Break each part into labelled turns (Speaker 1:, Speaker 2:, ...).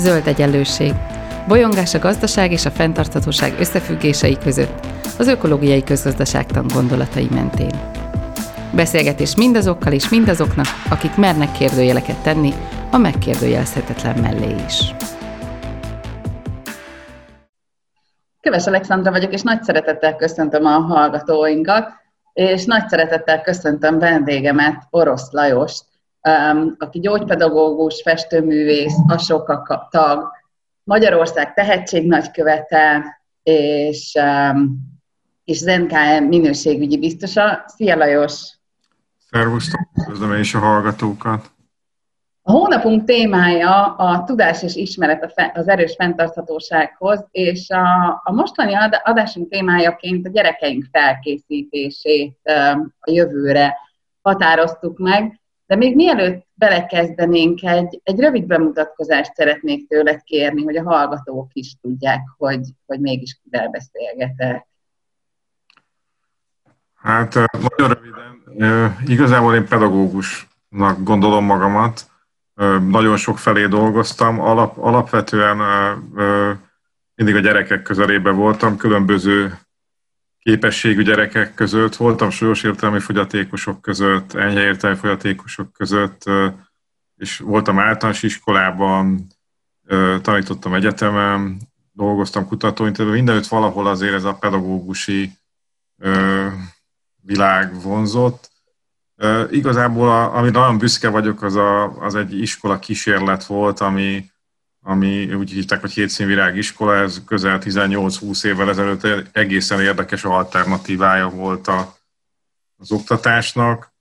Speaker 1: Zöld egyenlőség. Bolyongás a gazdaság és a fenntarthatóság összefüggései között, az ökológiai közgazdaságtan gondolatai mentén. Beszélgetés mindazokkal és mindazoknak, akik mernek kérdőjeleket tenni, a megkérdőjelezhetetlen mellé is.
Speaker 2: Köves Alexandra vagyok, és nagy szeretettel köszöntöm a hallgatóinkat, és nagy szeretettel köszöntöm vendégemet, Orosz Lajost, aki gyógypedagógus, festőművész, asoka tag, Magyarország tehetségnagykövete, és, és ZNKM minőségügyi biztosa. Szia Lajos!
Speaker 3: Szervusztok, köszönöm én is a hallgatókat!
Speaker 2: A hónapunk témája a tudás és ismeret az erős fenntarthatósághoz, és a, a mostani adásunk témájaként a gyerekeink felkészítését a jövőre határoztuk meg, de még mielőtt belekezdenénk, egy, egy rövid bemutatkozást szeretnék tőled kérni, hogy a hallgatók is tudják, hogy, hogy mégis kivel beszélgetek.
Speaker 3: Hát nagyon röviden, igazából én pedagógusnak gondolom magamat, nagyon sok felé dolgoztam, Alap, alapvetően mindig a gyerekek közelében voltam, különböző képességű gyerekek között, voltam súlyos értelmi fogyatékosok között, enyhe értelmi fogyatékosok között, és voltam általános iskolában, tanítottam egyetemen, dolgoztam kutatóintézetben, mindenütt valahol azért ez a pedagógusi világ vonzott, Igazából, a, nagyon büszke vagyok, az, a, az egy iskola kísérlet volt, ami, ami úgy hívták, hogy Hétszínvirág iskola, ez közel 18-20 évvel ezelőtt egészen érdekes alternatívája volt a, az oktatásnak.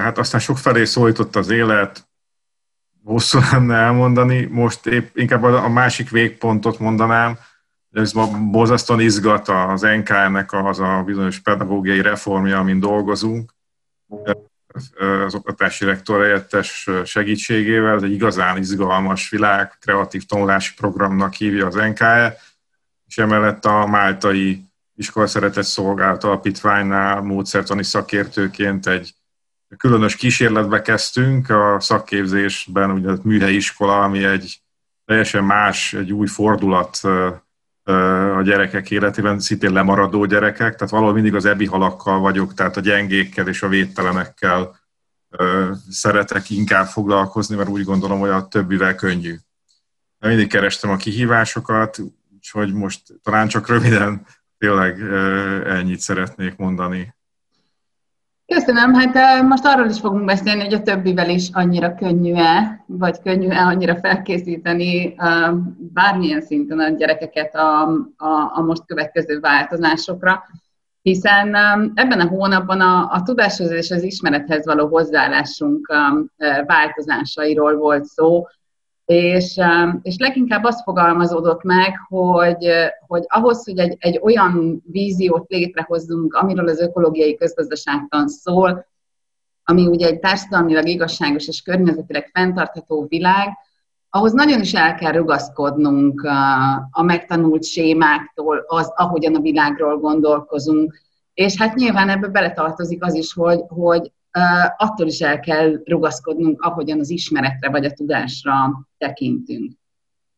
Speaker 3: Hát aztán sok felé szólított az élet, hosszú lenne elmondani, most épp inkább a másik végpontot mondanám, ez ma borzasztóan izgat az NK-nek az a bizonyos pedagógiai reformja, amin dolgozunk, az oktatási rektor helyettes segítségével. Ez egy igazán izgalmas világ, kreatív tanulási programnak hívja az NKE, és emellett a Máltai Iskola Szeretett Szolgálat Alapítványnál módszertani szakértőként egy különös kísérletbe kezdtünk a szakképzésben, ugye a műhelyi iskola, ami egy teljesen más, egy új fordulat a gyerekek életében, szintén lemaradó gyerekek, tehát valahol mindig az ebi halakkal vagyok, tehát a gyengékkel és a védtelenekkel szeretek inkább foglalkozni, mert úgy gondolom, hogy a többivel könnyű. De mindig kerestem a kihívásokat, úgyhogy most talán csak röviden tényleg ennyit szeretnék mondani.
Speaker 2: Köszönöm, hát most arról is fogunk beszélni, hogy a többivel is annyira könnyű-e, vagy könnyű-e annyira felkészíteni bármilyen szinten a gyerekeket a, a, a most következő változásokra, hiszen ebben a hónapban a, a tudáshoz és az ismerethez való hozzáállásunk változásairól volt szó, és, um, és leginkább azt fogalmazódott meg, hogy, hogy ahhoz, hogy egy, egy olyan víziót létrehozzunk, amiről az ökológiai közgazdaságtan szól, ami ugye egy társadalmilag igazságos és környezetileg fenntartható világ, ahhoz nagyon is el kell rugaszkodnunk uh, a megtanult sémáktól, az, ahogyan a világról gondolkozunk. És hát nyilván ebbe beletartozik az is, hogy, hogy attól is el kell rugaszkodnunk, ahogyan az ismeretre vagy a tudásra tekintünk.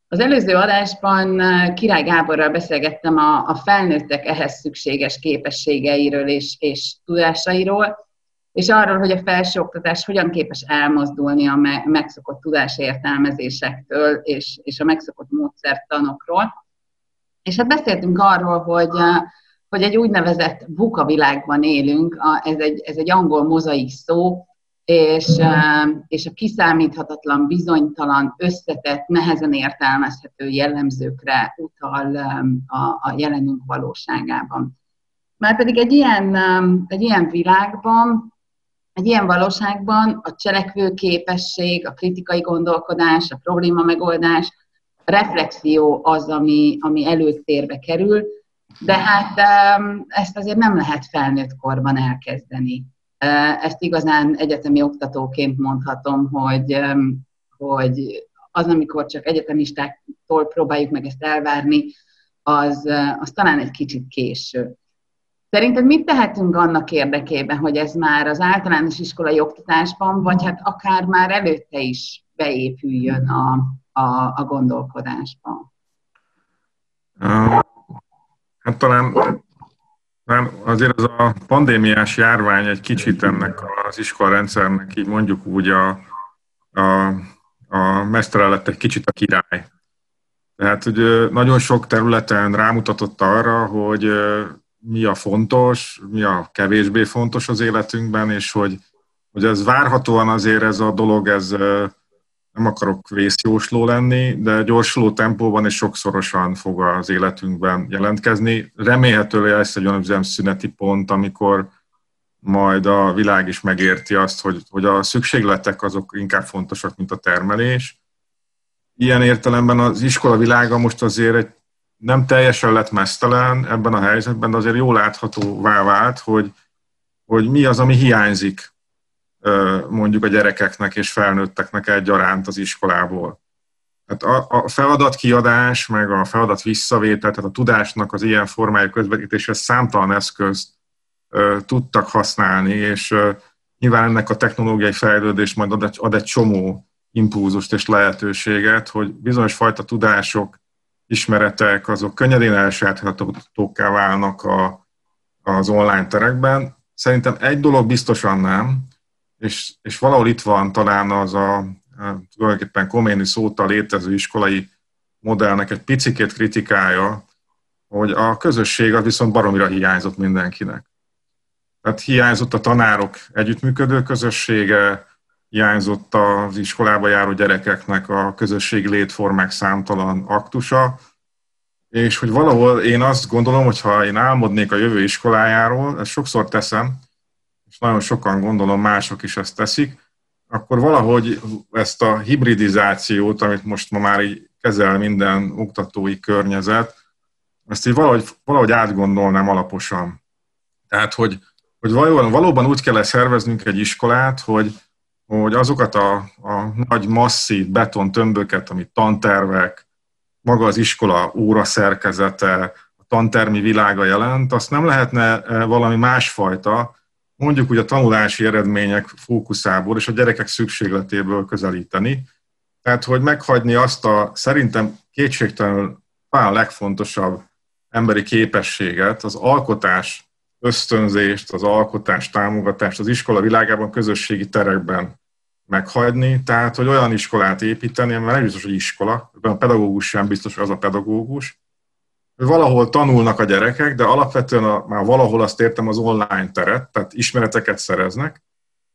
Speaker 2: Az előző adásban Király Gáborral beszélgettem a, a felnőttek ehhez szükséges képességeiről és, és tudásairól, és arról, hogy a felsőoktatás hogyan képes elmozdulni a megszokott tudásértelmezésektől és, és a megszokott módszertanokról. És hát beszéltünk arról, hogy hogy egy úgynevezett VUCA világban élünk, ez egy, ez egy angol mozaik szó, és, és a kiszámíthatatlan, bizonytalan, összetett, nehezen értelmezhető jellemzőkre utal a, a jelenünk valóságában. Márpedig egy ilyen, egy ilyen világban, egy ilyen valóságban a cselekvő képesség, a kritikai gondolkodás, a probléma megoldás, a reflexió az, ami, ami előtérbe kerül, de hát ezt azért nem lehet felnőtt korban elkezdeni. Ezt igazán egyetemi oktatóként mondhatom, hogy, hogy az, amikor csak egyetemistáktól próbáljuk meg ezt elvárni, az, az talán egy kicsit késő. Szerinted mit tehetünk annak érdekében, hogy ez már az általános iskolai oktatásban, vagy hát akár már előtte is beépüljön a, a, a gondolkodásba?
Speaker 3: Hát talán, talán azért az a pandémiás járvány egy kicsit ennek az iskolarendszernek, így mondjuk úgy a, a, a mestere lett egy kicsit a király. Tehát, hogy nagyon sok területen rámutatott arra, hogy mi a fontos, mi a kevésbé fontos az életünkben, és hogy, hogy ez várhatóan azért ez a dolog, ez nem akarok vészjósló lenni, de gyorsuló tempóban és sokszorosan fog az életünkben jelentkezni. Remélhetőleg lesz egy olyan szüneti pont, amikor majd a világ is megérti azt, hogy, hogy a szükségletek azok inkább fontosak, mint a termelés. Ilyen értelemben az iskola világa most azért egy nem teljesen lett mesztelen ebben a helyzetben, de azért jól láthatóvá vált, hogy, hogy mi az, ami hiányzik mondjuk a gyerekeknek és felnőtteknek egyaránt az iskolából. Hát a, a feladatkiadás, meg a feladat visszavétel, tehát a tudásnak az ilyen formájú közvetítése számtalan eszközt tudtak használni, és nyilván ennek a technológiai fejlődés majd ad egy, ad egy csomó impulzust és lehetőséget, hogy bizonyos fajta tudások, ismeretek, azok könnyedén elsajátíthatókká válnak a, az online terekben. Szerintem egy dolog biztosan nem, és, és valahol itt van talán az a tulajdonképpen Koméni szóta létező iskolai modellnek egy picikét kritikája, hogy a közösség az viszont baromira hiányzott mindenkinek. Tehát hiányzott a tanárok együttműködő közössége, hiányzott az iskolába járó gyerekeknek a közösségi létformák számtalan aktusa, és hogy valahol én azt gondolom, hogy ha én álmodnék a jövő iskolájáról, ezt sokszor teszem, és nagyon sokan gondolom mások is ezt teszik, akkor valahogy ezt a hibridizációt, amit most ma már így kezel minden oktatói környezet, ezt így valahogy, valahogy átgondolnám alaposan. Tehát, hogy, hogy valóban, valóban úgy kell szerveznünk egy iskolát, hogy, hogy azokat a, a nagy masszív beton tömböket, amit tantervek, maga az iskola óra szerkezete, a tantermi világa jelent, azt nem lehetne eh, valami másfajta, mondjuk úgy a tanulási eredmények fókuszából és a gyerekek szükségletéből közelíteni. Tehát, hogy meghagyni azt a szerintem kétségtelenül talán legfontosabb emberi képességet, az alkotás ösztönzést, az alkotás támogatást az iskola világában, közösségi terekben meghagyni, tehát hogy olyan iskolát építeni, mert nem biztos, hogy iskola, a pedagógus sem biztos, hogy az a pedagógus, valahol tanulnak a gyerekek, de alapvetően a, már valahol azt értem az online teret, tehát ismereteket szereznek,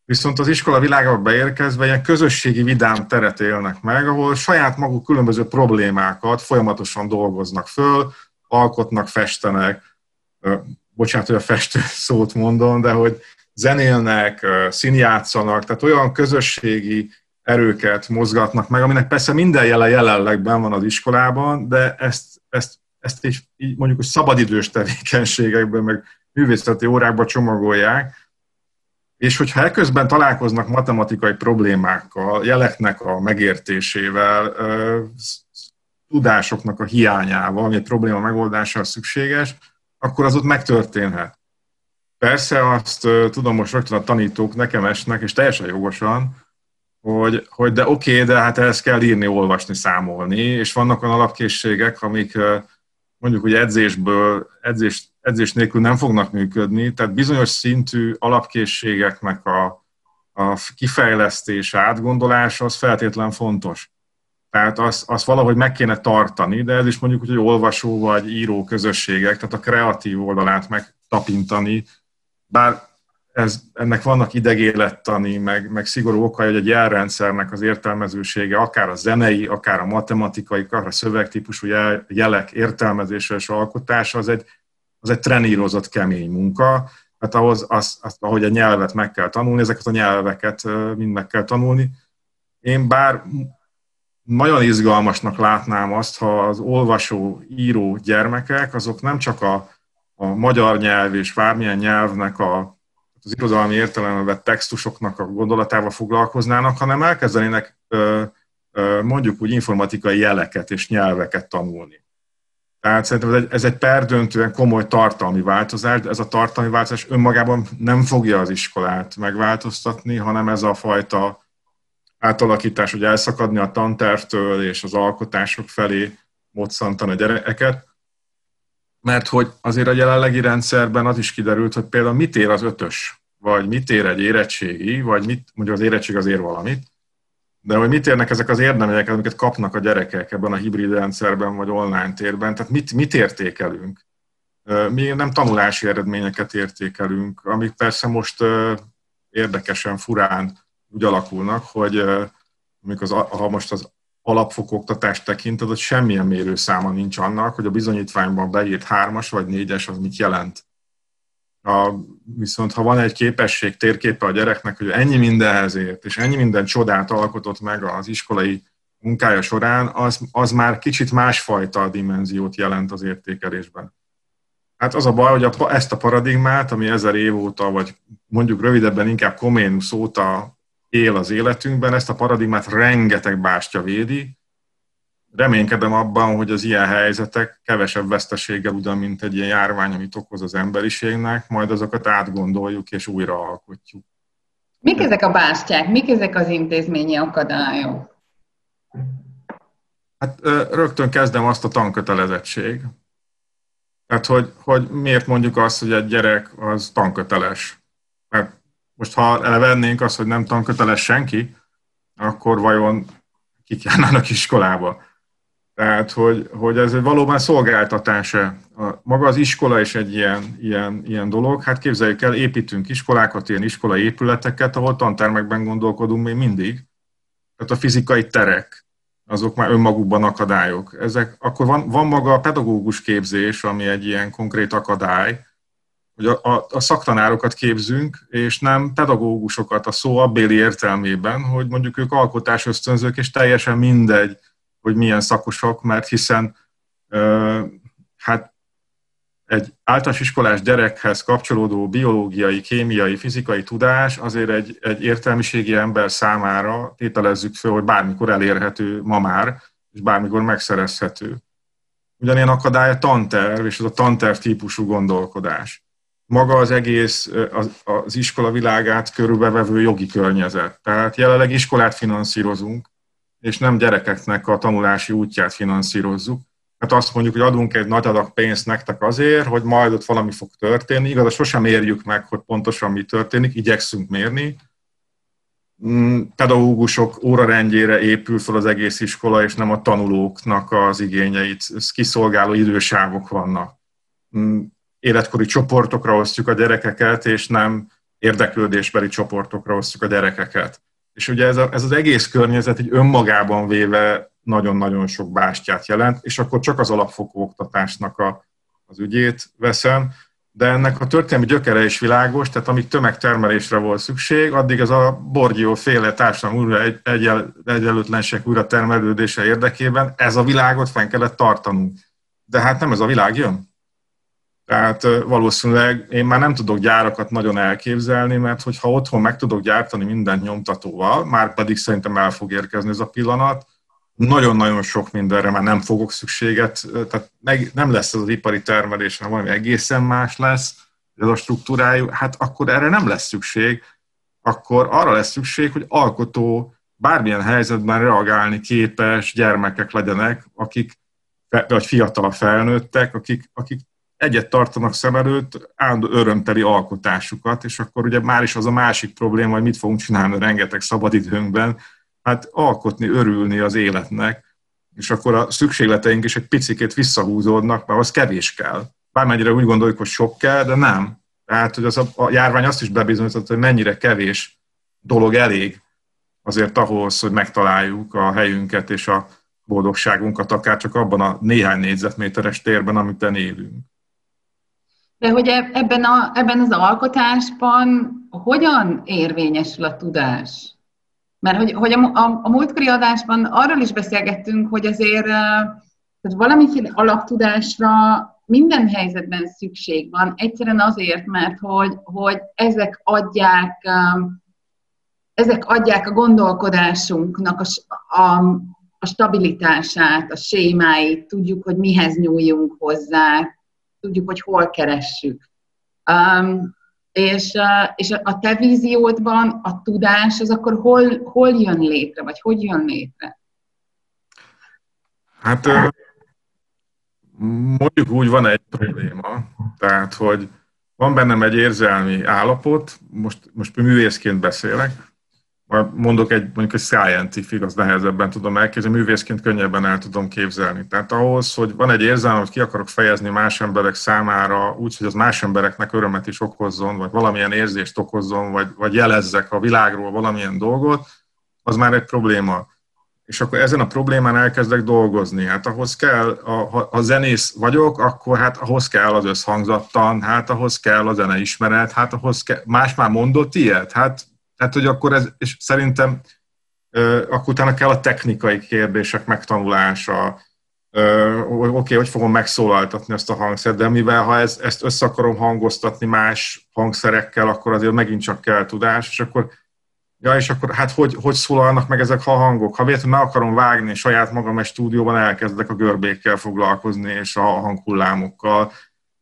Speaker 3: viszont az iskola világába beérkezve ilyen közösségi vidám teret élnek meg, ahol saját maguk különböző problémákat folyamatosan dolgoznak föl, alkotnak, festenek, bocsánat, hogy a festő szót mondom, de hogy zenélnek, színjátszanak, tehát olyan közösségi erőket mozgatnak meg, aminek persze minden jele jelenleg ben van az iskolában, de ezt, ezt ezt is így mondjuk, hogy szabadidős tevékenységekben, meg művészeti órákban csomagolják, és hogyha ekközben találkoznak matematikai problémákkal, jeleknek a megértésével, tudásoknak a hiányával, ami egy probléma megoldására szükséges, akkor az ott megtörténhet. Persze azt tudom most rögtön a tanítók nekem esnek, és teljesen jogosan, hogy, hogy de oké, okay, de hát ehhez kell írni, olvasni, számolni, és vannak olyan alapkészségek, amik mondjuk, hogy edzésből, edzés, edzés nélkül nem fognak működni, tehát bizonyos szintű alapkészségeknek a, a kifejlesztése, átgondolása az feltétlen fontos. Tehát azt, azt valahogy meg kéne tartani, de ez is mondjuk, hogy olvasó vagy író közösségek, tehát a kreatív oldalát megtapintani, bár ez, ennek vannak idegélettani, meg, meg szigorú okai, hogy egy jelrendszernek az értelmezősége, akár a zenei, akár a matematikai, akár a szövegtípusú jel, jelek értelmezése és alkotása, az egy, az egy trenírozott kemény munka, hát ahhoz, az, az, ahogy a nyelvet meg kell tanulni, ezeket a nyelveket mind meg kell tanulni. Én bár nagyon izgalmasnak látnám azt, ha az olvasó, író gyermekek, azok nem csak a, a magyar nyelv és bármilyen nyelvnek a az irodalmi értelemben vett textusoknak a gondolatával foglalkoznának, hanem elkezdenének mondjuk úgy informatikai jeleket és nyelveket tanulni. Tehát szerintem ez egy, ez egy perdöntően komoly tartalmi változás, de ez a tartalmi változás önmagában nem fogja az iskolát megváltoztatni, hanem ez a fajta átalakítás, hogy elszakadni a tantervtől és az alkotások felé moccantani a gyerekeket, mert hogy azért a jelenlegi rendszerben az is kiderült, hogy például mit ér az ötös, vagy mit ér egy érettségi, vagy mit, mondjuk az érettség azért valamit, de hogy mit érnek ezek az érdemények, amiket kapnak a gyerekek ebben a hibrid rendszerben, vagy online térben, tehát mit, mit értékelünk? Mi nem tanulási eredményeket értékelünk, amik persze most érdekesen, furán úgy alakulnak, hogy amikor az, ha most az alapfokú oktatást tekinted, hogy semmilyen mérőszáma nincs annak, hogy a bizonyítványban beírt hármas vagy négyes, az mit jelent. A, viszont ha van egy képesség térképe a gyereknek, hogy ennyi mindenhez ért, és ennyi minden csodát alkotott meg az iskolai munkája során, az, az már kicsit másfajta dimenziót jelent az értékelésben. Hát az a baj, hogy a, ezt a paradigmát, ami ezer év óta, vagy mondjuk rövidebben inkább Koménusz óta él az életünkben, ezt a paradigmát rengeteg bástya védi. Reménykedem abban, hogy az ilyen helyzetek kevesebb veszteséggel ugyan, mint egy ilyen járvány, amit okoz az emberiségnek, majd azokat átgondoljuk és újra alkotjuk.
Speaker 2: Mik ezek a bástyák? Mik ezek az intézményi akadályok?
Speaker 3: Hát rögtön kezdem azt a tankötelezettség. Tehát, hogy, hogy miért mondjuk azt, hogy egy gyerek az tanköteles? Most ha elvennénk azt, hogy nem tanköteles senki, akkor vajon kik járnának iskolába? Tehát, hogy, hogy ez egy valóban szolgáltatása. Maga az iskola is egy ilyen, ilyen, ilyen dolog. Hát képzeljük el, építünk iskolákat, ilyen iskolai épületeket, ahol tantermekben gondolkodunk még mindig. Tehát a fizikai terek, azok már önmagukban akadályok. Ezek, akkor van, van maga a pedagógus képzés, ami egy ilyen konkrét akadály, hogy a, a, a szaktanárokat képzünk, és nem pedagógusokat a szó abbéli értelmében, hogy mondjuk ők alkotás ösztönzők, és teljesen mindegy, hogy milyen szakosok, mert hiszen ö, hát egy általános iskolás gyerekhez kapcsolódó biológiai, kémiai, fizikai tudás azért egy, egy értelmiségi ember számára tételezzük fel, hogy bármikor elérhető ma már, és bármikor megszerezhető. Ugyanilyen akadály a tanterv, és az a tanterv típusú gondolkodás maga az egész az, iskola világát körülbevevő jogi környezet. Tehát jelenleg iskolát finanszírozunk, és nem gyerekeknek a tanulási útját finanszírozzuk. Hát azt mondjuk, hogy adunk egy nagy adag pénzt nektek azért, hogy majd ott valami fog történni. Igaz, sosem érjük meg, hogy pontosan mi történik, igyekszünk mérni. Mm, pedagógusok órarendjére épül fel az egész iskola, és nem a tanulóknak az igényeit kiszolgáló idősávok vannak mm, életkori csoportokra osztjuk a gyerekeket, és nem érdeklődésbeli csoportokra osztjuk a gyerekeket. És ugye ez, a, ez az egész környezet egy önmagában véve nagyon-nagyon sok bástyát jelent, és akkor csak az alapfokú oktatásnak a, az ügyét veszem, de ennek a történelmi gyökere is világos, tehát amíg tömegtermelésre volt szükség, addig ez a Borgió féle társadalom újra egy, egyel, egyenlőtlenség újra termelődése érdekében ez a világot fenn kellett tartanunk. De hát nem ez a világ jön. Tehát valószínűleg én már nem tudok gyárakat nagyon elképzelni, mert hogyha otthon meg tudok gyártani mindent nyomtatóval, már pedig szerintem el fog érkezni ez a pillanat, nagyon-nagyon sok mindenre már nem fogok szükséget, tehát meg, nem lesz az ipari termelés, hanem valami egészen más lesz, ez a struktúrájú, hát akkor erre nem lesz szükség, akkor arra lesz szükség, hogy alkotó bármilyen helyzetben reagálni képes gyermekek legyenek, akik, vagy fiatal felnőttek, akik, akik egyet tartanak szem előtt, állandó örömteli alkotásukat, és akkor ugye már is az a másik probléma, hogy mit fogunk csinálni rengeteg szabadidőnkben, hát alkotni, örülni az életnek, és akkor a szükségleteink is egy picikét visszahúzódnak, mert az kevés kell. Bármennyire úgy gondoljuk, hogy sok kell, de nem. Tehát, hogy az a, a járvány azt is bebizonyította, hogy mennyire kevés dolog elég azért ahhoz, hogy megtaláljuk a helyünket és a boldogságunkat, akár csak abban a néhány négyzetméteres térben, amiben élünk.
Speaker 2: De hogy ebben, a, ebben az alkotásban hogyan érvényesül a tudás? Mert hogy, hogy a, a, a múltkori adásban arról is beszélgettünk, hogy azért tehát valamiféle alaptudásra minden helyzetben szükség van, egyszerűen azért, mert hogy, hogy ezek adják ezek adják a gondolkodásunknak a, a, a stabilitását, a sémáit, tudjuk, hogy mihez nyúljunk hozzá, tudjuk, hogy hol keressük. Um, És, és a te víziódban a tudás az akkor hol, hol jön létre, vagy hogy jön létre?
Speaker 3: Hát mondjuk úgy van egy probléma, tehát hogy van bennem egy érzelmi állapot, most, most művészként beszélek, mondok egy, mondjuk egy scientific, az nehezebben tudom elképzelni, művészként könnyebben el tudom képzelni. Tehát ahhoz, hogy van egy érzelem, hogy ki akarok fejezni más emberek számára, úgy, hogy az más embereknek örömet is okozzon, vagy valamilyen érzést okozzon, vagy, vagy jelezzek a világról valamilyen dolgot, az már egy probléma. És akkor ezen a problémán elkezdek dolgozni. Hát ahhoz kell, ha, ha zenész vagyok, akkor hát ahhoz kell az összhangzattan, hát ahhoz kell a zeneismeret, hát ahhoz kell, más már mondott ilyet, hát tehát, hogy akkor ez, és szerintem akkor utána kell a technikai kérdések megtanulása, oké, okay, hogy fogom megszólaltatni ezt a hangszert, de mivel ha ez, ezt össze akarom hangoztatni más hangszerekkel, akkor azért megint csak kell tudás, és akkor Ja, és akkor hát hogy, hogy szólalnak meg ezek a hangok? Ha véletlenül meg akarom vágni saját magam egy stúdióban, elkezdek a görbékkel foglalkozni, és a hanghullámokkal,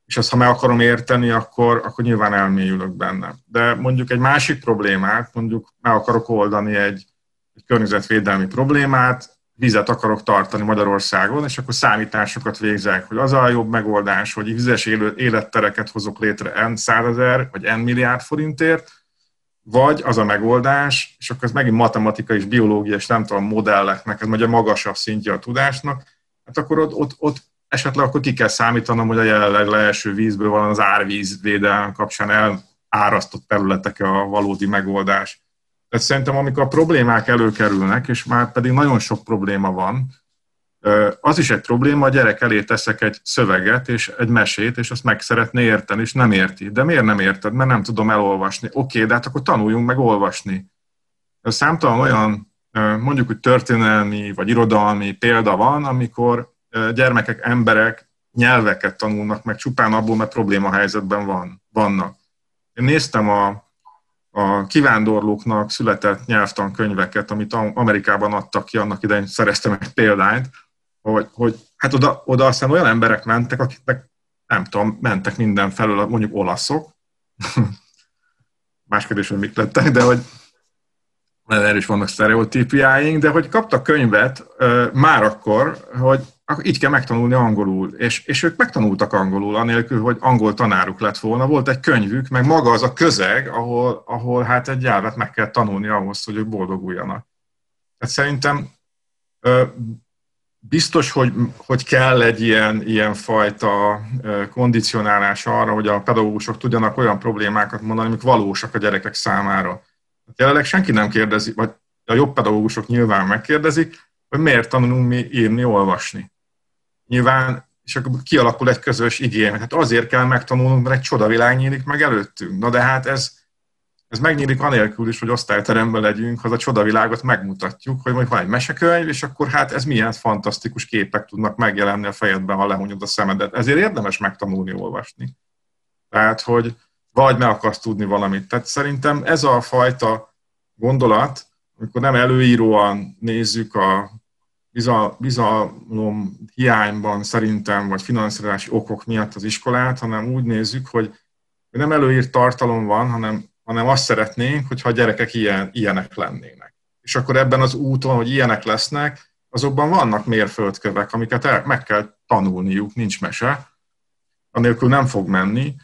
Speaker 3: és azt, ha meg akarom érteni, akkor, akkor nyilván elmélyülök benne. De mondjuk egy másik problémát, mondjuk meg akarok oldani egy, egy környezetvédelmi problémát, vizet akarok tartani Magyarországon, és akkor számításokat végzek, hogy az a jobb megoldás, hogy vizes élettereket hozok létre N százezer vagy N milliárd forintért, vagy az a megoldás, és akkor ez megint matematika és biológia, és nem tudom, modelleknek, ez a magasabb szintje a tudásnak, hát akkor ott, ott, ott esetleg akkor ki kell számítanom, hogy a jelenleg leeső vízből van az árvíz védelem kapcsán elárasztott területek a valódi megoldás. Tehát szerintem, amikor a problémák előkerülnek, és már pedig nagyon sok probléma van, az is egy probléma, a gyerek elé teszek egy szöveget és egy mesét, és azt meg szeretné érteni, és nem érti. De miért nem érted? Mert nem tudom elolvasni. Oké, okay, de hát akkor tanuljunk meg olvasni. Számtalan olyan, mondjuk, hogy történelmi vagy irodalmi példa van, amikor gyermekek, emberek nyelveket tanulnak meg csupán abból, mert probléma helyzetben van, vannak. Én néztem a, a kivándorlóknak született nyelvtankönyveket, amit Amerikában adtak ki, annak idején szereztem egy példányt, hogy, hogy hát oda, oda aztán olyan emberek mentek, akiknek nem tudom, mentek mindenfelől, mondjuk olaszok, más kérdés, hogy mit lettek, de hogy erről is vannak sztereotípiáink, de hogy kaptak könyvet már akkor, hogy akkor így kell megtanulni angolul. És, és ők megtanultak angolul, anélkül, hogy angol tanáruk lett volna. Volt egy könyvük, meg maga az a közeg, ahol, ahol hát egy nyelvet meg kell tanulni ahhoz, hogy ők boldoguljanak. Tehát szerintem biztos, hogy, hogy kell egy ilyen, ilyen fajta kondicionálás arra, hogy a pedagógusok tudjanak olyan problémákat mondani, amik valósak a gyerekek számára. Jelenleg senki nem kérdezi, vagy a jobb pedagógusok nyilván megkérdezik, hogy miért tanulunk mi írni, olvasni nyilván, és akkor kialakul egy közös igény. Hát azért kell megtanulnunk, mert egy csodavilág nyílik meg előttünk. Na de hát ez, ez megnyílik anélkül is, hogy osztályteremben legyünk, ha a csodavilágot megmutatjuk, hogy majd van egy mesekönyv, és akkor hát ez milyen fantasztikus képek tudnak megjelenni a fejedben, ha lehunyod a szemedet. Ezért érdemes megtanulni olvasni. Tehát, hogy vagy meg akarsz tudni valamit. Tehát szerintem ez a fajta gondolat, amikor nem előíróan nézzük a bizalom hiányban szerintem, vagy finanszírozási okok miatt az iskolát, hanem úgy nézzük, hogy nem előírt tartalom van, hanem, hanem azt szeretnénk, hogyha a gyerekek ilyen, ilyenek lennének. És akkor ebben az úton, hogy ilyenek lesznek, azokban vannak mérföldkövek, amiket el, meg kell tanulniuk, nincs mese, anélkül nem fog menni,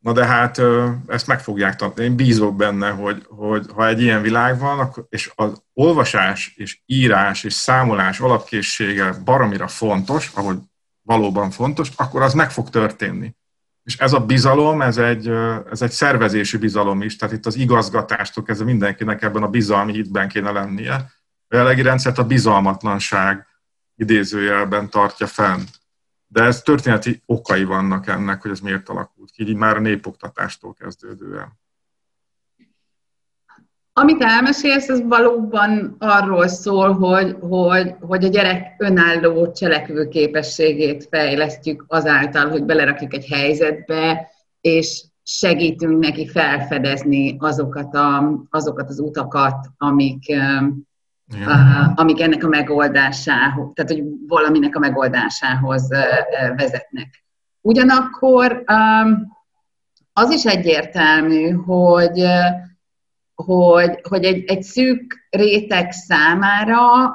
Speaker 3: Na de hát ezt meg fogják tanulni. Én bízok benne, hogy, hogy ha egy ilyen világ van, akkor, és az olvasás és írás és számolás alapkészsége baromira fontos, ahogy valóban fontos, akkor az meg fog történni. És ez a bizalom, ez egy, ez egy szervezési bizalom is, tehát itt az igazgatástól kezdve mindenkinek ebben a bizalmi hitben kéne lennie. A jelenlegi rendszert a bizalmatlanság idézőjelben tartja fenn. De ez történeti okai vannak ennek, hogy ez miért alakult ki, így már a népoktatástól kezdődően.
Speaker 2: Amit elmesélsz, az valóban arról szól, hogy, hogy, hogy a gyerek önálló cselekvő képességét fejlesztjük azáltal, hogy belerakjuk egy helyzetbe, és segítünk neki felfedezni azokat, a, azokat az utakat, amik, ja. amik ennek a megoldásához, tehát hogy valaminek a megoldásához vezetnek. Ugyanakkor az is egyértelmű, hogy, hogy, hogy egy, egy szűk réteg számára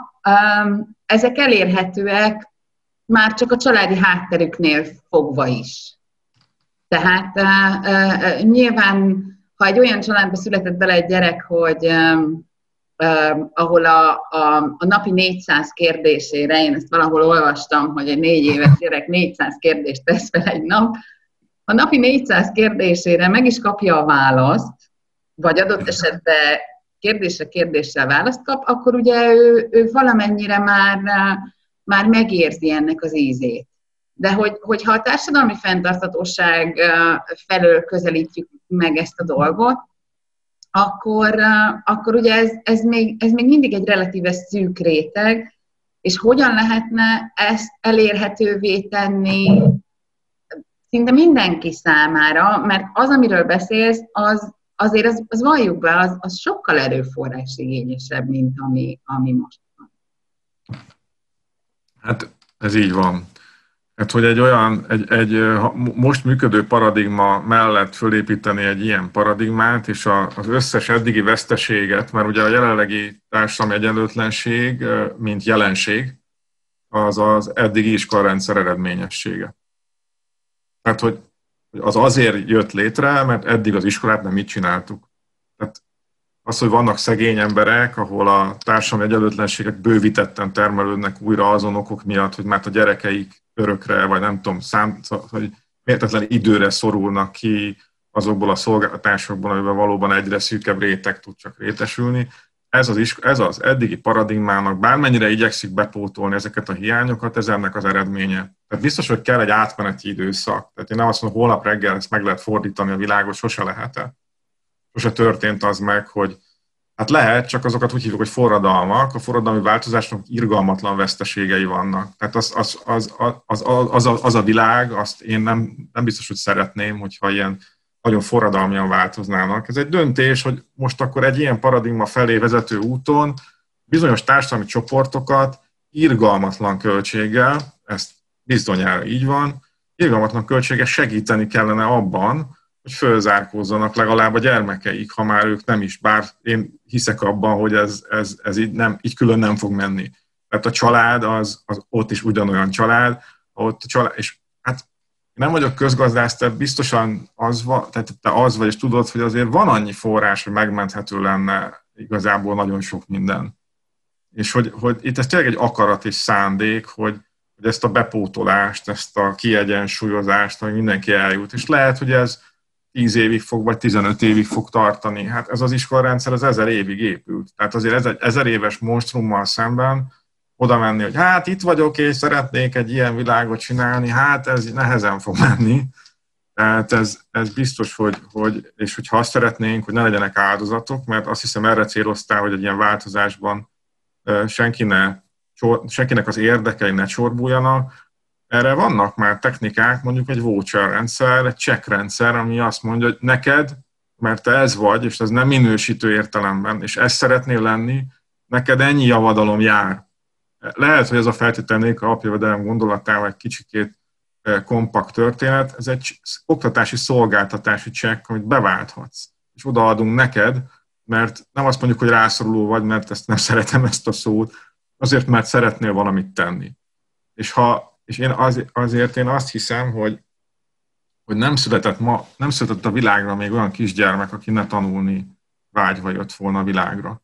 Speaker 2: ezek elérhetőek már csak a családi hátterüknél fogva is. Tehát nyilván, ha egy olyan családba született bele egy gyerek, hogy uh, ahol a, a, a napi 400 kérdésére, én ezt valahol olvastam, hogy egy négy éves gyerek 400 kérdést tesz fel egy nap, a napi 400 kérdésére meg is kapja a választ, vagy adott esetben kérdésre kérdéssel választ kap, akkor ugye ő, ő valamennyire már, már megérzi ennek az ízét. De hogy, hogyha a társadalmi fenntartatóság felől közelítjük meg ezt a dolgot, akkor, akkor ugye ez, ez, még, ez még mindig egy relatíve szűk réteg, és hogyan lehetne ezt elérhetővé tenni szinte mindenki számára, mert az, amiről beszélsz, az azért az, az valljuk be, az, az sokkal erőforrás igényesebb, mint ami, ami most van.
Speaker 3: Hát ez így van. Hát, hogy egy olyan, egy, egy most működő paradigma mellett fölépíteni egy ilyen paradigmát, és a, az összes eddigi veszteséget, mert ugye a jelenlegi társadalmi egyenlőtlenség, mint jelenség, az az eddigi iskolarendszer eredményessége. Tehát, hogy az azért jött létre, mert eddig az iskolát nem mit csináltuk. Az, hogy vannak szegény emberek, ahol a társadalmi egyenlőtlenségek bővítetten termelődnek újra azon okok miatt, hogy már a gyerekeik örökre, vagy nem tudom, szám, hogy mértetlen időre szorulnak ki azokból a szolgáltatásokból, amiben valóban egyre szűkebb réteg tud csak rétesülni. Ez az, is, ez az eddigi paradigmának bármennyire igyekszik bepótolni ezeket a hiányokat, ez ennek az eredménye. Tehát biztos, hogy kell egy átmeneti időszak. Tehát én nem azt mondom, holnap reggel ezt meg lehet fordítani a világot, sose lehet. Sose történt az meg, hogy hát lehet, csak azokat úgy hívjuk, hogy forradalmak. A forradalmi változásnak irgalmatlan veszteségei vannak. Tehát az, az, az, az, az, az, a, az a világ, azt én nem, nem biztos, hogy szeretném, hogyha ilyen nagyon forradalmian változnának. Ez egy döntés, hogy most akkor egy ilyen paradigma felé vezető úton bizonyos társadalmi csoportokat irgalmatlan költséggel, ezt bizonyára így van, irgalmatlan költsége segíteni kellene abban, hogy fölzárkózzanak legalább a gyermekeik, ha már ők nem is, bár én hiszek abban, hogy ez, ez, ez így, nem, így külön nem fog menni. Tehát a család az, az ott is ugyanolyan család, ott a család, és hát nem vagyok közgazdász, te biztosan az, va, tehát te az vagy, és tudod, hogy azért van annyi forrás, hogy megmenthető lenne igazából nagyon sok minden. És hogy, hogy itt ez tényleg egy akarat és szándék, hogy, hogy ezt a bepótolást, ezt a kiegyensúlyozást, hogy mindenki eljut. És lehet, hogy ez 10 évig fog, vagy 15 évig fog tartani. Hát ez az iskolarendszer az ezer évig épült. Tehát azért ez egy ezer éves monstrummal szemben oda menni, hogy hát itt vagyok, és szeretnék egy ilyen világot csinálni, hát ez nehezen fog menni. Tehát ez, ez biztos, hogy, hogy, és hogyha azt szeretnénk, hogy ne legyenek áldozatok, mert azt hiszem erre céloztál, hogy egy ilyen változásban senki ne senkinek az érdekei ne csorbuljanak. Erre vannak már technikák, mondjuk egy voucher rendszer, egy check rendszer, ami azt mondja, hogy neked, mert te ez vagy, és ez nem minősítő értelemben, és ezt szeretnél lenni, neked ennyi javadalom jár. Lehet, hogy ez a feltételnék a apjavedelem gondolatával egy kicsikét e, kompakt történet, ez egy oktatási szolgáltatási csekk, amit beválthatsz, és odaadunk neked, mert nem azt mondjuk, hogy rászoruló vagy, mert ezt nem szeretem ezt a szót, azért, mert szeretnél valamit tenni. És, ha, és én az, azért én azt hiszem, hogy, hogy nem született ma, nem született a világra még olyan kisgyermek, aki ne tanulni vágyva jött volna a világra.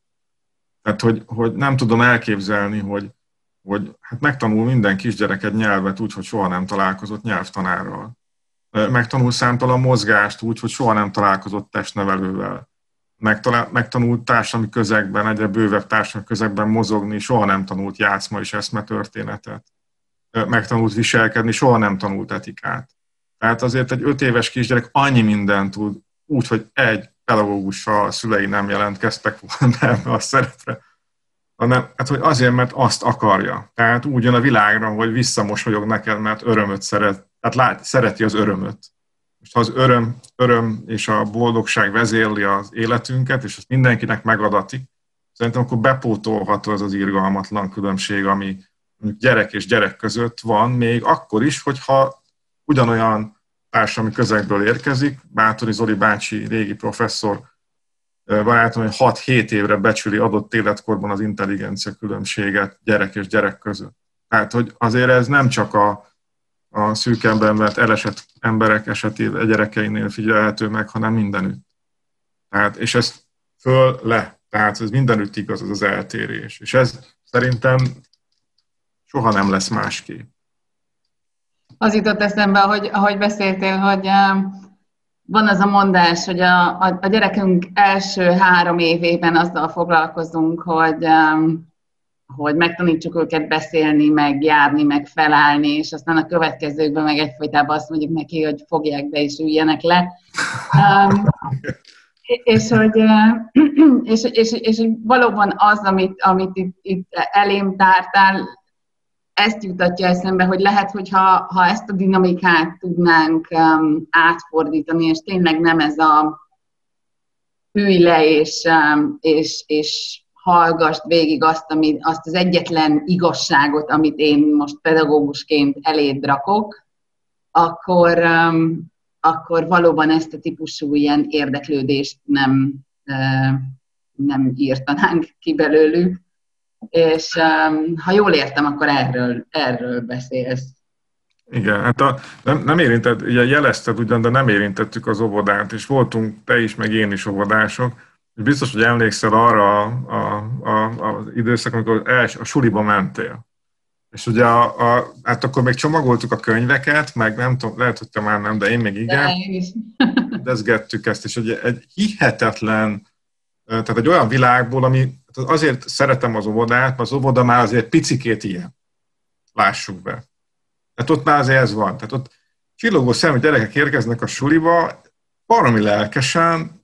Speaker 3: Tehát, hogy, hogy nem tudom elképzelni, hogy, hogy hát megtanul minden kisgyerek egy nyelvet úgy, hogy soha nem találkozott nyelvtanárral. Megtanul számtalan mozgást úgy, hogy soha nem találkozott testnevelővel megtalál, megtanult társadalmi közegben, egyre bővebb társadalmi közegben mozogni, soha nem tanult játszma és eszmetörténetet. Megtanult viselkedni, soha nem tanult etikát. Tehát azért egy öt éves kisgyerek annyi mindent tud, úgy, hogy egy pedagógussal a szülei nem jelentkeztek volna ebbe a szerepre, hanem hát, hogy azért, mert azt akarja. Tehát úgy jön a világra, hogy visszamosolyog neked, mert örömöt szeret, tehát lát, szereti az örömöt. Most ha az öröm, öröm és a boldogság vezérli az életünket, és ezt mindenkinek megadatik, szerintem akkor bepótolható az az irgalmatlan különbség, ami gyerek és gyerek között van, még akkor is, hogyha ugyanolyan társadalmi közegből érkezik. Bátori Zoli bácsi, régi professzor, barátom, hogy 6-7 évre becsüli adott életkorban az intelligencia különbséget gyerek és gyerek között. Tehát, hogy azért ez nem csak a, a szűk mert elesett emberek esetében, gyerekeinél figyelhető meg, hanem mindenütt. Tehát, és ez föl le. Tehát ez mindenütt igaz, az az eltérés. És ez szerintem soha nem lesz másképp.
Speaker 2: Az jutott eszembe, hogy, ahogy beszéltél, hogy van az a mondás, hogy a, a, a gyerekünk első három évében azzal foglalkozunk, hogy, hogy megtanítsuk őket beszélni, meg járni, meg felállni, és aztán a következőkben meg egyfolytában azt mondjuk neki, hogy fogják be és üljenek le. Um, és hogy és, és, és valóban az, amit, amit itt, itt elém tártál, ezt jutatja eszembe, hogy lehet, hogy ha, ha ezt a dinamikát tudnánk um, átfordítani, és tényleg nem ez a ülj le, és, um, és, és hallgast végig azt, amit, azt az egyetlen igazságot, amit én most pedagógusként eléd rakok, akkor, um, akkor valóban ezt a típusú ilyen érdeklődést nem, uh, nem írtanánk ki belőlük és um, ha jól értem, akkor erről, erről beszélsz.
Speaker 3: Igen, hát a, nem, nem érintett, ugye jelezted ugyan, de nem érintettük az óvodát, és voltunk te is, meg én is óvodások, és biztos, hogy emlékszel arra a, a, a, az időszak, amikor els, a suliba mentél. És ugye a, a, hát akkor még csomagoltuk a könyveket, meg nem tudom, lehet, hogy te már nem, de én még igen. De én is. Dezgettük ezt, és ugye egy hihetetlen, tehát egy olyan világból, ami azért szeretem az óvodát, mert az óvoda már azért picikét ilyen. Lássuk be. Tehát ott már azért ez van. Tehát ott csillogó szemű gyerekek érkeznek a suliba, valami lelkesen,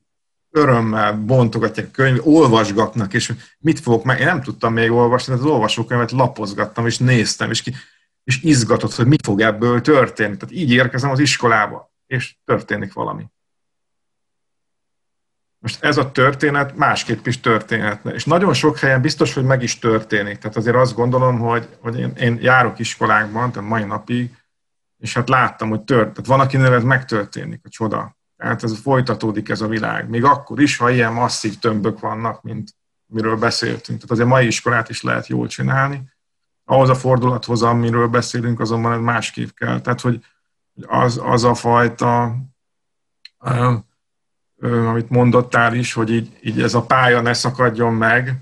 Speaker 3: örömmel bontogatják könyv, olvasgatnak, és mit fogok meg, én nem tudtam még olvasni, de az olvasókönyvet lapozgattam, és néztem, és, ki, és izgatott, hogy mi fog ebből történni. Tehát így érkezem az iskolába, és történik valami. Most ez a történet másképp is történhetne. És nagyon sok helyen biztos, hogy meg is történik. Tehát azért azt gondolom, hogy, hogy én, én járok iskolákban, tehát mai napig, és hát láttam, hogy tört. Tehát van, akinél ez megtörténik, a csoda. Tehát ez folytatódik ez a világ. Még akkor is, ha ilyen masszív tömbök vannak, mint miről beszéltünk. Tehát azért mai iskolát is lehet jól csinálni. Ahhoz a fordulathoz, amiről beszélünk, azonban ez másképp kell. Tehát, hogy az, az a fajta amit mondottál is, hogy így, így ez a pálya ne szakadjon meg,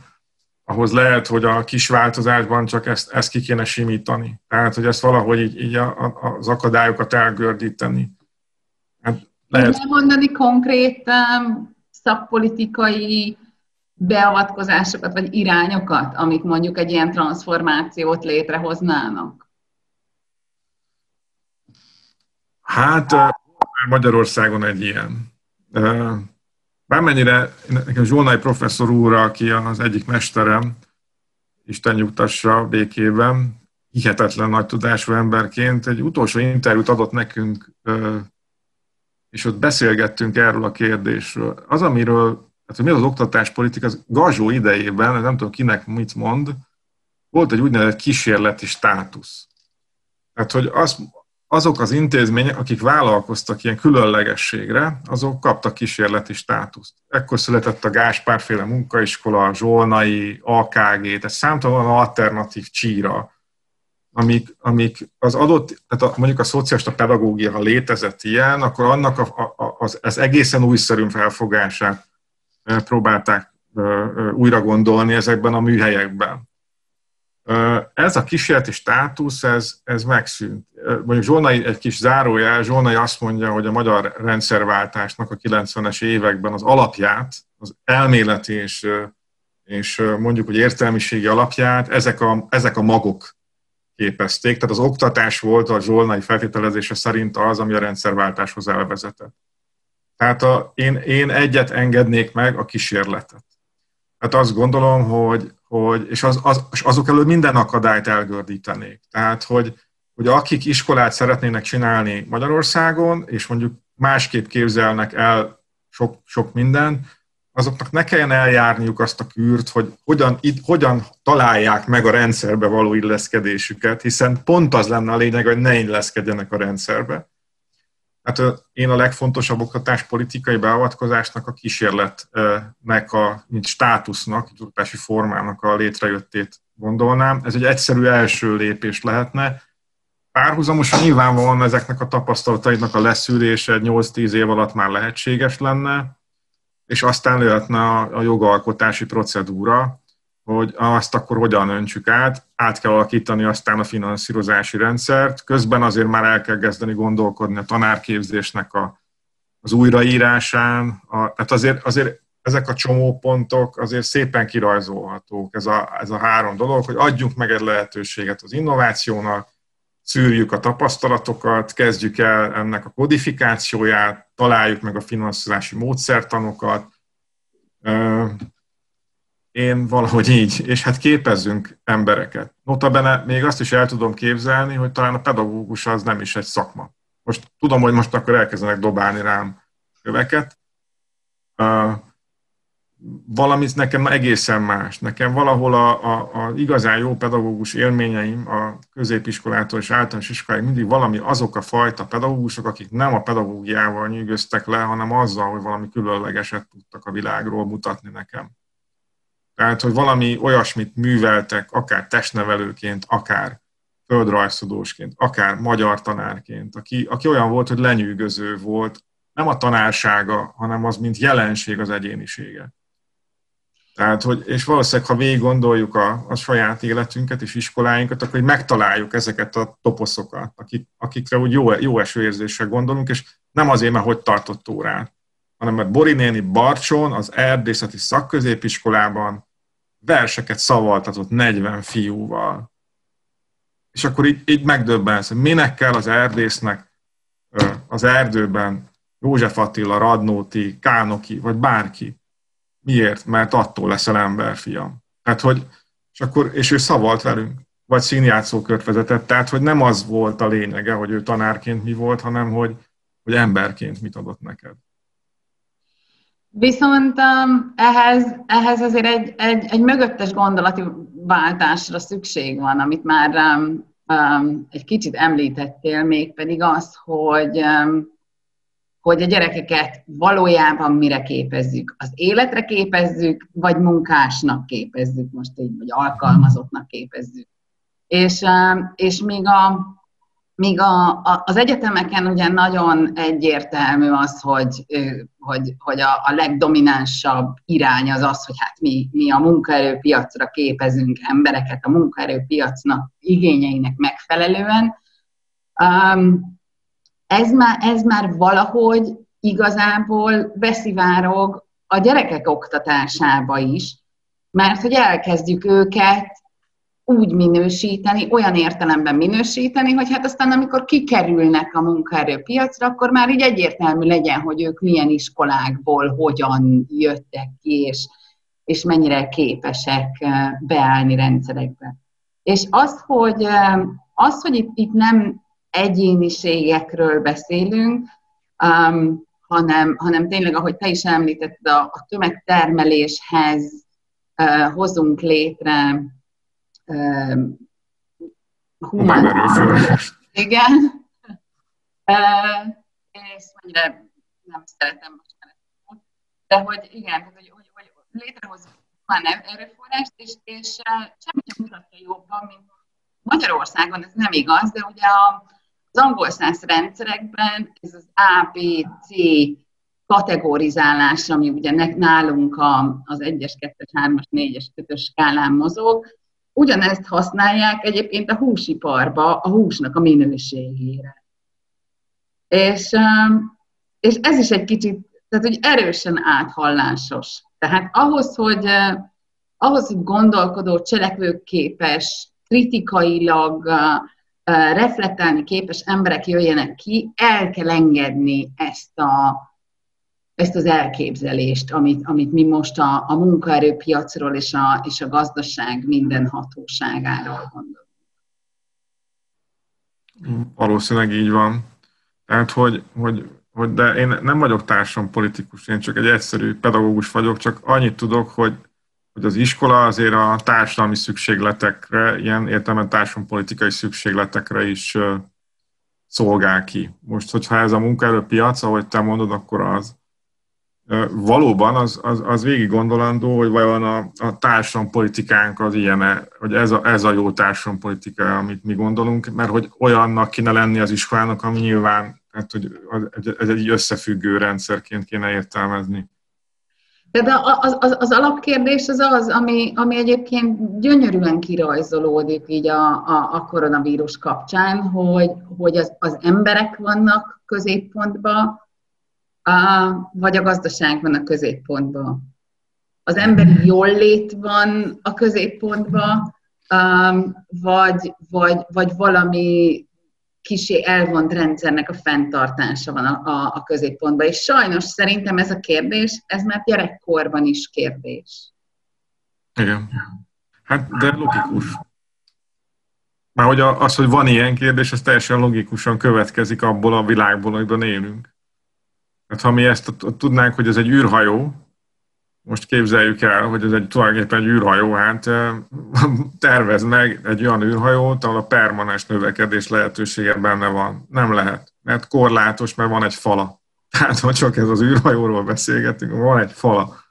Speaker 3: ahhoz lehet, hogy a kis változásban csak ezt, ezt ki kéne simítani. Tehát, hogy ezt valahogy így, így a, a, az akadályokat elgördíteni.
Speaker 2: Hát lehet... mondani konkrét um, szakpolitikai beavatkozásokat, vagy irányokat, amik mondjuk egy ilyen transformációt létrehoznának?
Speaker 3: Hát Magyarországon egy ilyen. Bármennyire nekem Zsolnai professzor úr, aki az egyik mesterem, Isten nyugtassa békében, hihetetlen nagy tudású emberként egy utolsó interjút adott nekünk, és ott beszélgettünk erről a kérdésről. Az, amiről, hát mi az oktatáspolitika, az Gazsó idejében, nem tudom kinek mit mond, volt egy úgynevezett kísérleti státusz. Tehát, hogy azt, azok az intézmények, akik vállalkoztak ilyen különlegességre, azok kaptak kísérleti státuszt. Ekkor született a Gáspárféle munkaiskola, a Zsolnai, AKG, tehát számtalan alternatív csíra, amik, amik az adott, tehát a, mondjuk a szociálista pedagógia, ha létezett ilyen, akkor annak a, a, az, az egészen újszerű felfogását próbálták újra gondolni ezekben a műhelyekben. Ez a kísérleti státusz, ez, ez megszűnt. Mondjuk Zsolnai, egy kis zárójel, Zsolnai azt mondja, hogy a magyar rendszerváltásnak a 90-es években az alapját, az elméleti és, és mondjuk, hogy értelmiségi alapját, ezek a, ezek a magok képezték. Tehát az oktatás volt a Zsolnai feltételezése szerint az, ami a rendszerváltáshoz elvezetett. Tehát a, én, én egyet engednék meg, a kísérletet. Hát azt gondolom, hogy, hogy és, az, az, és azok elől minden akadályt elgördítenék. Tehát, hogy, hogy akik iskolát szeretnének csinálni Magyarországon, és mondjuk másképp képzelnek el sok, sok minden, azoknak ne kelljen eljárniuk azt a kürt, hogy hogyan, itt, hogyan találják meg a rendszerbe való illeszkedésüket, hiszen pont az lenne a lényeg, hogy ne illeszkedjenek a rendszerbe. Hát én a legfontosabb oktatáspolitikai beavatkozásnak a kísérletnek, a, mint státusznak, oktatási formának a létrejöttét gondolnám. Ez egy egyszerű első lépés lehetne. Párhuzamosan nyilvánvalóan ezeknek a tapasztalataidnak a leszűrése 8-10 év alatt már lehetséges lenne, és aztán lehetne a, a jogalkotási procedúra, hogy azt akkor hogyan öntsük át, át kell alakítani aztán a finanszírozási rendszert, közben azért már el kell kezdeni gondolkodni a tanárképzésnek a, az újraírásán, a, tehát azért, azért ezek a csomópontok azért szépen kirajzolhatók, ez a, ez a három dolog, hogy adjunk meg egy lehetőséget az innovációnak, szűrjük a tapasztalatokat, kezdjük el ennek a kodifikációját, találjuk meg a finanszírozási módszertanokat, én valahogy így, és hát képezzünk embereket. Notabene még azt is el tudom képzelni, hogy talán a pedagógus az nem is egy szakma. Most tudom, hogy most akkor elkezdenek dobálni rám köveket. Uh, valami nekem egészen más. Nekem valahol a, a, a igazán jó pedagógus élményeim a középiskolától és általános iskoláig mindig valami azok a fajta pedagógusok, akik nem a pedagógiával nyűgöztek le, hanem azzal, hogy valami különlegeset tudtak a világról mutatni nekem. Tehát, hogy valami olyasmit műveltek, akár testnevelőként, akár földrajzszudósként, akár magyar tanárként, aki, aki olyan volt, hogy lenyűgöző volt, nem a tanársága, hanem az, mint jelenség az egyénisége. Tehát, hogy, és valószínűleg, ha végig gondoljuk a, a saját életünket és iskoláinkat, akkor hogy megtaláljuk ezeket a toposzokat, akik, akikre úgy jó, jó esőérzéssel gondolunk, és nem azért, mert hogy tartott órát, hanem mert Borinéni Barcson az erdészeti szakközépiskolában verseket szavaltatott 40 fiúval. És akkor így, így megdöbbensz, hogy minek kell az erdésznek az erdőben József Attila, Radnóti, Kánoki, vagy bárki. Miért? Mert attól leszel emberfiam. Tehát, hogy, és, akkor, és ő szavalt velünk, vagy színjátszókört vezetett, tehát, hogy nem az volt a lényege, hogy ő tanárként mi volt, hanem, hogy, hogy emberként mit adott neked.
Speaker 2: Viszont um, ehhez, ehhez azért egy, egy, egy mögöttes gondolati váltásra szükség van, amit már um, um, egy kicsit említettél, még pedig az, hogy, um, hogy a gyerekeket valójában mire képezzük. Az életre képezzük, vagy munkásnak képezzük, most így, vagy alkalmazottnak képezzük. És, um, és még a, Míg a, a, az egyetemeken ugye nagyon egyértelmű az, hogy, hogy, hogy a, a legdominánsabb irány az az, hogy hát mi, mi a munkaerőpiacra képezünk embereket a munkaerőpiacnak igényeinek megfelelően. Um, ez, már, ez már valahogy igazából beszivárog a gyerekek oktatásába is, mert hogy elkezdjük őket úgy minősíteni, olyan értelemben minősíteni, hogy hát aztán amikor kikerülnek a munkaerőpiacra, akkor már így egyértelmű legyen, hogy ők milyen iskolákból, hogyan jöttek ki, és, és mennyire képesek eh, beállni rendszerekbe. És az, hogy, eh, az, hogy itt, itt nem egyéniségekről beszélünk, um, hanem, hanem tényleg, ahogy te is említetted, a, a tömegtermeléshez uh, hozunk létre
Speaker 3: humán erőforrás.
Speaker 2: Igen. és mennyire nem szeretem most de hogy igen, hogy, hogy, hogy létrehozunk humán erőforrást, és, és semmi sem mutatja jobban, mint Magyarországon ez nem igaz, de ugye a, az angol száz rendszerekben ez az A, B, C kategorizálás, ami ugye nálunk a, az 1-es, 2-es, 3-as, 4-es, 5-ös skálán mozog, Ugyanezt használják egyébként a húsiparba a húsnak a minőségére. És, um, és ez is egy kicsit, tehát hogy erősen áthallásos. Tehát ahhoz, hogy, uh, ahhoz, hogy gondolkodó, cselekvőképes, kritikailag uh, uh, reflektálni képes emberek jöjjenek ki, el kell engedni ezt a, ezt az elképzelést, amit, amit mi most a, a munkaerőpiacról és a, és a gazdaság minden hatóságáról gondolunk.
Speaker 3: Valószínűleg így van. Tehát, hogy, hogy, hogy de én nem vagyok társam politikus, én csak egy egyszerű pedagógus vagyok, csak annyit tudok, hogy, hogy az iskola azért a társadalmi szükségletekre, ilyen értelemben társadalmi politikai szükségletekre is szolgál ki. Most, hogyha ez a munkaerőpiac, ahogy te mondod, akkor az. Valóban az, az, az végig gondolandó, hogy vajon a, a társadalompolitikánk az ilyen, hogy ez a, ez a jó társadalompolitika, amit mi gondolunk, mert hogy olyannak kéne lenni az iskolának, ami nyilván, tehát, hogy ez egy összefüggő rendszerként kéne értelmezni.
Speaker 2: Tehát az, az, az alapkérdés az az, ami, ami egyébként gyönyörűen kirajzolódik így a, a, a koronavírus kapcsán, hogy, hogy az, az emberek vannak középpontban, vagy a gazdaság van a középpontban. Az emberi jólét van a középpontban, vagy, vagy, vagy valami kisé elvont rendszernek a fenntartása van a, a, a középpontban. És sajnos szerintem ez a kérdés, ez már gyerekkorban is kérdés.
Speaker 3: Igen. Hát, de logikus. Már hogy az, hogy van ilyen kérdés, ez teljesen logikusan következik abból a világból, amiben élünk. Hát ha mi ezt tudnánk, hogy ez egy űrhajó, most képzeljük el, hogy ez egy tulajdonképpen egy űrhajó, hát tervez meg egy olyan űrhajót, ahol a permanens növekedés lehetősége benne van. Nem lehet, mert korlátos, mert van egy fala. Tehát ha csak ez az űrhajóról beszélgetünk, van egy fala.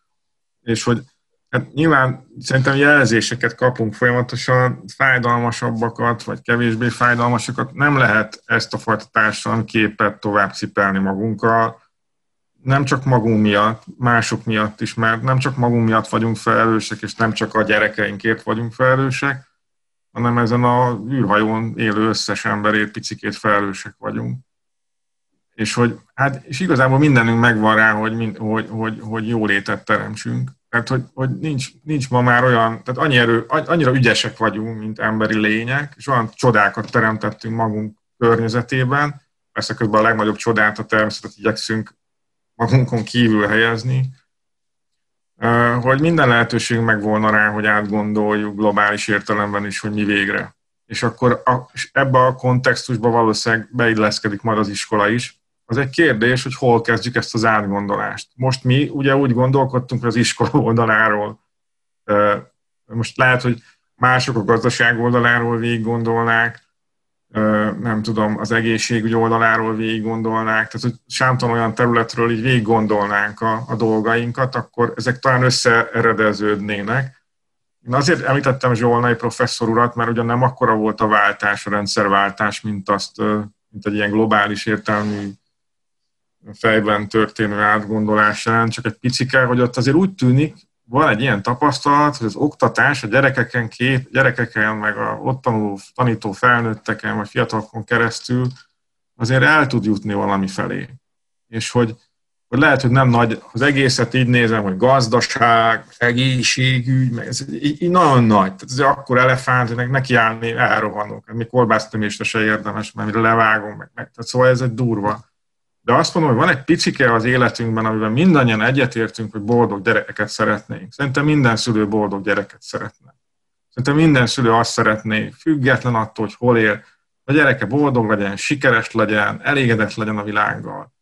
Speaker 3: És hogy hát nyilván szerintem jelzéseket kapunk folyamatosan, fájdalmasabbakat, vagy kevésbé fájdalmasokat. Nem lehet ezt a fajta társadalmi képet tovább cipelni magunkkal, nem csak magunk miatt, mások miatt is, mert nem csak magunk miatt vagyunk felelősek, és nem csak a gyerekeinkért vagyunk felelősek, hanem ezen a űrhajón élő összes emberért picikét felelősek vagyunk. És hogy, hát, és igazából mindenünk megvan rá, hogy, hogy, hogy, hogy jó létet teremtsünk. Tehát, hogy, hogy nincs, nincs ma már olyan, tehát annyi erő, annyira ügyesek vagyunk, mint emberi lények, és olyan csodákat teremtettünk magunk környezetében, persze közben a legnagyobb csodát, a természetet igyekszünk magunkon kívül helyezni, hogy minden lehetőség meg volna rá, hogy átgondoljuk globális értelemben is, hogy mi végre. És akkor a, és ebbe a kontextusba valószínűleg beilleszkedik majd az iskola is. Az egy kérdés, hogy hol kezdjük ezt az átgondolást. Most mi ugye úgy gondolkodtunk az iskola oldaláról. Most lehet, hogy mások a gazdaság oldaláról végig gondolnák, nem tudom, az egészségügy oldaláról végig gondolnák, tehát hogy sámtalan olyan területről így végig gondolnánk a, a dolgainkat, akkor ezek talán összeeredeződnének. Én azért említettem Zsolnai professzor urat, mert ugyan nem akkora volt a váltás, a rendszerváltás, mint azt, mint egy ilyen globális értelmű fejben történő átgondolás csak egy picike, hogy ott azért úgy tűnik, van egy ilyen tapasztalat, hogy az oktatás a gyerekeken, kép, gyerekeken, meg a ott tanuló, tanító felnőtteken, vagy fiatalokon keresztül azért el tud jutni valami felé. És hogy, hogy lehet, hogy nem nagy, az egészet így nézem, hogy gazdaság, egészségügy, meg ez így, így nagyon nagy. Tehát ez akkor elefánt, hogy neki állni, elrohanok. Mi korbásztömésre se érdemes, mert mire levágom, meg. Tehát szóval ez egy durva de azt mondom, hogy van egy picike az életünkben, amiben mindannyian egyetértünk, hogy boldog gyerekeket szeretnénk. Szerintem minden szülő boldog gyereket szeretne. Szerintem minden szülő azt szeretné, független attól, hogy hol él, a gyereke boldog legyen, sikeres legyen, elégedett legyen a világgal.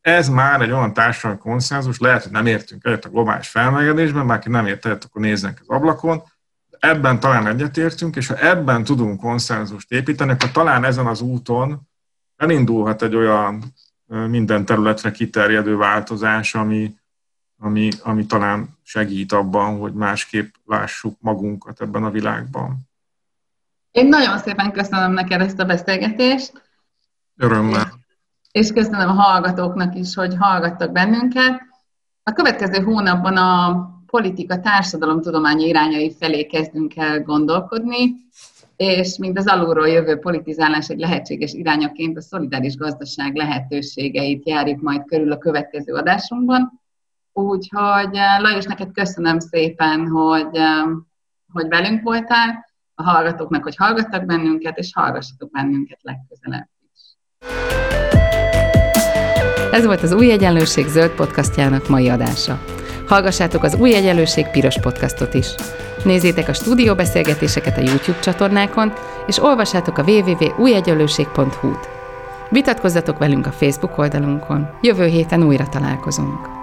Speaker 3: Ez már egy olyan társadalmi konszenzus, lehet, hogy nem értünk egyet a globális felmelegedésben, már ki nem ért egyet, akkor nézzenek az ablakon, ebben talán egyetértünk, és ha ebben tudunk konszenzust építeni, akkor talán ezen az úton elindulhat egy olyan minden területre kiterjedő változás, ami, ami, ami talán segít abban, hogy másképp lássuk magunkat ebben a világban.
Speaker 2: Én nagyon szépen köszönöm neked ezt a beszélgetést.
Speaker 3: Örömmel.
Speaker 2: És köszönöm a hallgatóknak is, hogy hallgattak bennünket. A következő hónapban a politika társadalomtudományi irányai felé kezdünk el gondolkodni és mint az alulról jövő politizálás egy lehetséges irányaként a szolidáris gazdaság lehetőségeit járjuk majd körül a következő adásunkban. Úgyhogy eh, Lajos, neked köszönöm szépen, hogy, eh, hogy velünk voltál, a hallgatóknak, hogy hallgattak bennünket, és hallgassatok bennünket legközelebb is.
Speaker 1: Ez volt az Új Egyenlőség zöld podcastjának mai adása. Hallgassátok az Új Egyenlőség piros podcastot is. Nézzétek a stúdióbeszélgetéseket a YouTube csatornákon, és olvassátok a www.újegyenlőség.hu-t. Vitatkozzatok velünk a Facebook oldalunkon. Jövő héten újra találkozunk.